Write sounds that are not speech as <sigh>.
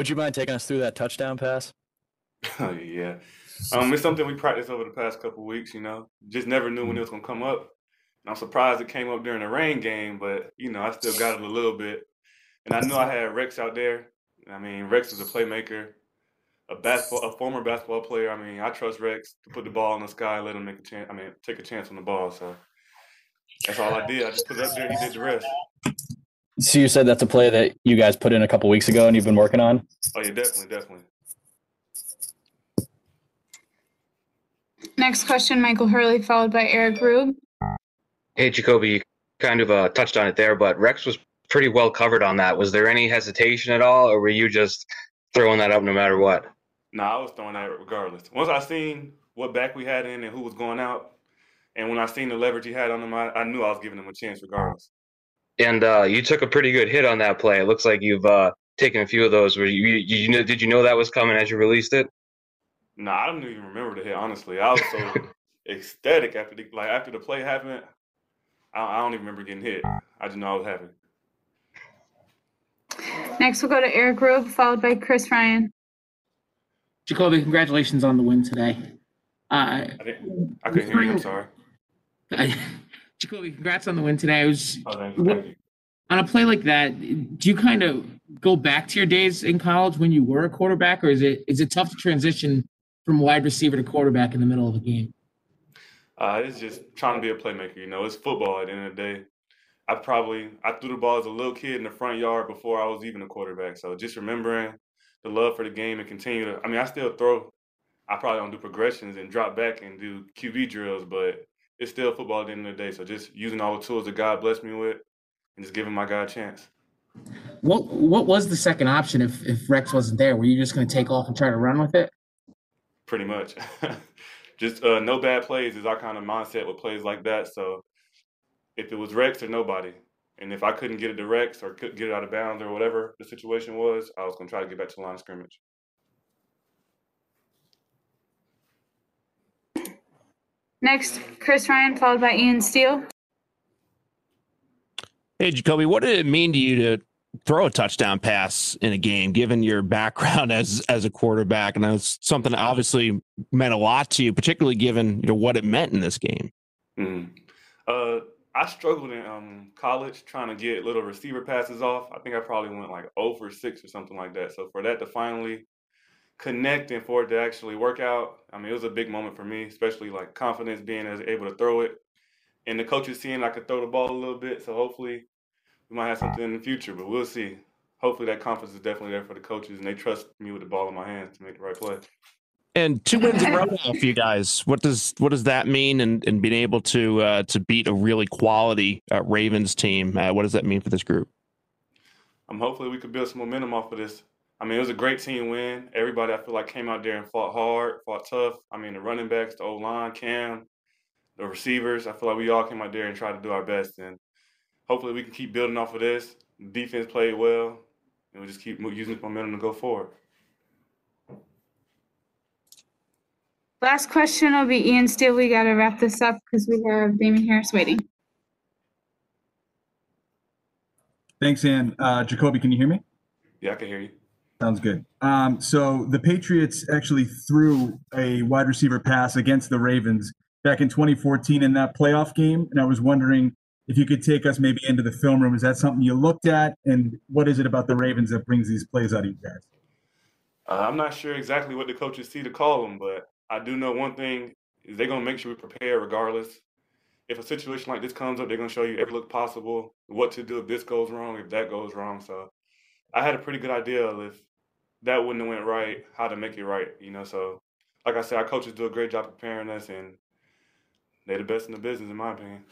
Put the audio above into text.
Would you mind taking us through that touchdown pass? <laughs> Oh yeah, um, it's something we practiced over the past couple weeks. You know, just never knew when it was gonna come up. And I'm surprised it came up during the rain game, but you know, I still got it a little bit. And I knew I had Rex out there. I mean, Rex is a playmaker, a basketball, a former basketball player. I mean, I trust Rex to put the ball in the sky, and let him make a chance. I mean, take a chance on the ball. So that's all I did. I just put it up there. He did the rest. So you said that's a play that you guys put in a couple weeks ago and you've been working on. Oh yeah, definitely, definitely. Next question, Michael Hurley, followed by Eric Rube. Hey, Jakobi, you kind of uh, touched on it there, but Rex was pretty well covered on that. Was there any hesitation at all, or were you just throwing that up no matter what? No, nah, I was throwing that regardless. Once I seen what back we had in and who was going out, and when I seen the leverage he had on him, I, I knew I was giving him a chance regardless. And uh, you took a pretty good hit on that play. It looks like you've uh, taken a few of those. Where you, you, you know, did you know that was coming as you released it? No, nah, I don't even remember the hit. Honestly, I was so <laughs> ecstatic after the like after the play happened. I, I don't even remember getting hit. I just know I was happy. Next, we'll go to Eric Rube, followed by Chris Ryan. Jakobi, congratulations on the win today. Uh, I, didn't, I couldn't hear you. I'm sorry. I, Jakobi, congrats on the win today. I was oh, thank you, thank you. on a play like that. Do you kind of go back to your days in college when you were a quarterback, or is it is it tough to transition from wide receiver to quarterback in the middle of a game? Uh, it's just trying to be a playmaker. You know, it's football at the end of the day. I probably I threw the ball as a little kid in the front yard before I was even a quarterback. So just remembering the love for the game and continue to. I mean, I still throw. I probably don't do progressions and drop back and do QB drills, but it's still football at the end of the day. So just using all the tools that God blessed me with, and just giving my guy a chance. What What was the second option if if Rex wasn't there? Were you just going to take off and try to run with it? Pretty much. <laughs> just uh, no bad plays is our kind of mindset with plays like that. So if it was Rex or nobody, and if I couldn't get it to Rex or couldn't get it out of bounds or whatever the situation was, I was going to try to get back to the line of scrimmage. Next, Chris Ryan, followed by Ian Steele. Hey, Jakobi, what did it mean to you to throw a touchdown pass in a game, given your background <laughs> as as a quarterback, and that's something that obviously meant a lot to you, particularly given you know what it meant in this game. Mm. Uh, I struggled in um, college trying to get little receiver passes off. I think I probably went like 0 for 6 or something like that. So for that to finally connect and for it to actually work out, I mean, it was a big moment for me, especially like confidence being as able to throw it. And the coaches seeing I could throw the ball a little bit. So hopefully we might have something in the future, but we'll see. Hopefully that confidence is definitely there for the coaches and they trust me with the ball in my hands to make the right play. And two wins in a row now for you guys. What does what does that mean? And and being able to uh, to beat a really quality uh, Ravens team, uh, what does that mean for this group? Um, hopefully we could build some momentum off of this. I mean, it was a great team win. Everybody I feel like came out there and fought hard, fought tough. I mean, the running backs, the O line, Cam, the receivers. I feel like we all came out there and tried to do our best. And hopefully we can keep building off of this. Defense played well, and we just keep using this momentum to go forward. Last question will be Ian Steele. We got to wrap this up because we have Damien Harris waiting. Thanks, Ann. Uh, Jakobi, can you hear me? Yeah, I can hear you. Sounds good. Um, so the Patriots actually threw a wide receiver pass against the Ravens back in 2014 in that playoff game, and I was wondering if you could take us maybe into the film room. Is that something you looked at, and what is it about the Ravens that brings these plays out of you guys? Uh, I'm not sure exactly what the coaches see to call them, but I do know one thing is they're gonna make sure we prepare regardless. If a situation like this comes up, they're gonna show you every look possible, what to do if this goes wrong, if that goes wrong. So I had a pretty good idea of if that wouldn't have went right, how to make it right, you know. So like I said, our coaches do a great job preparing us and they're the best in the business in my opinion.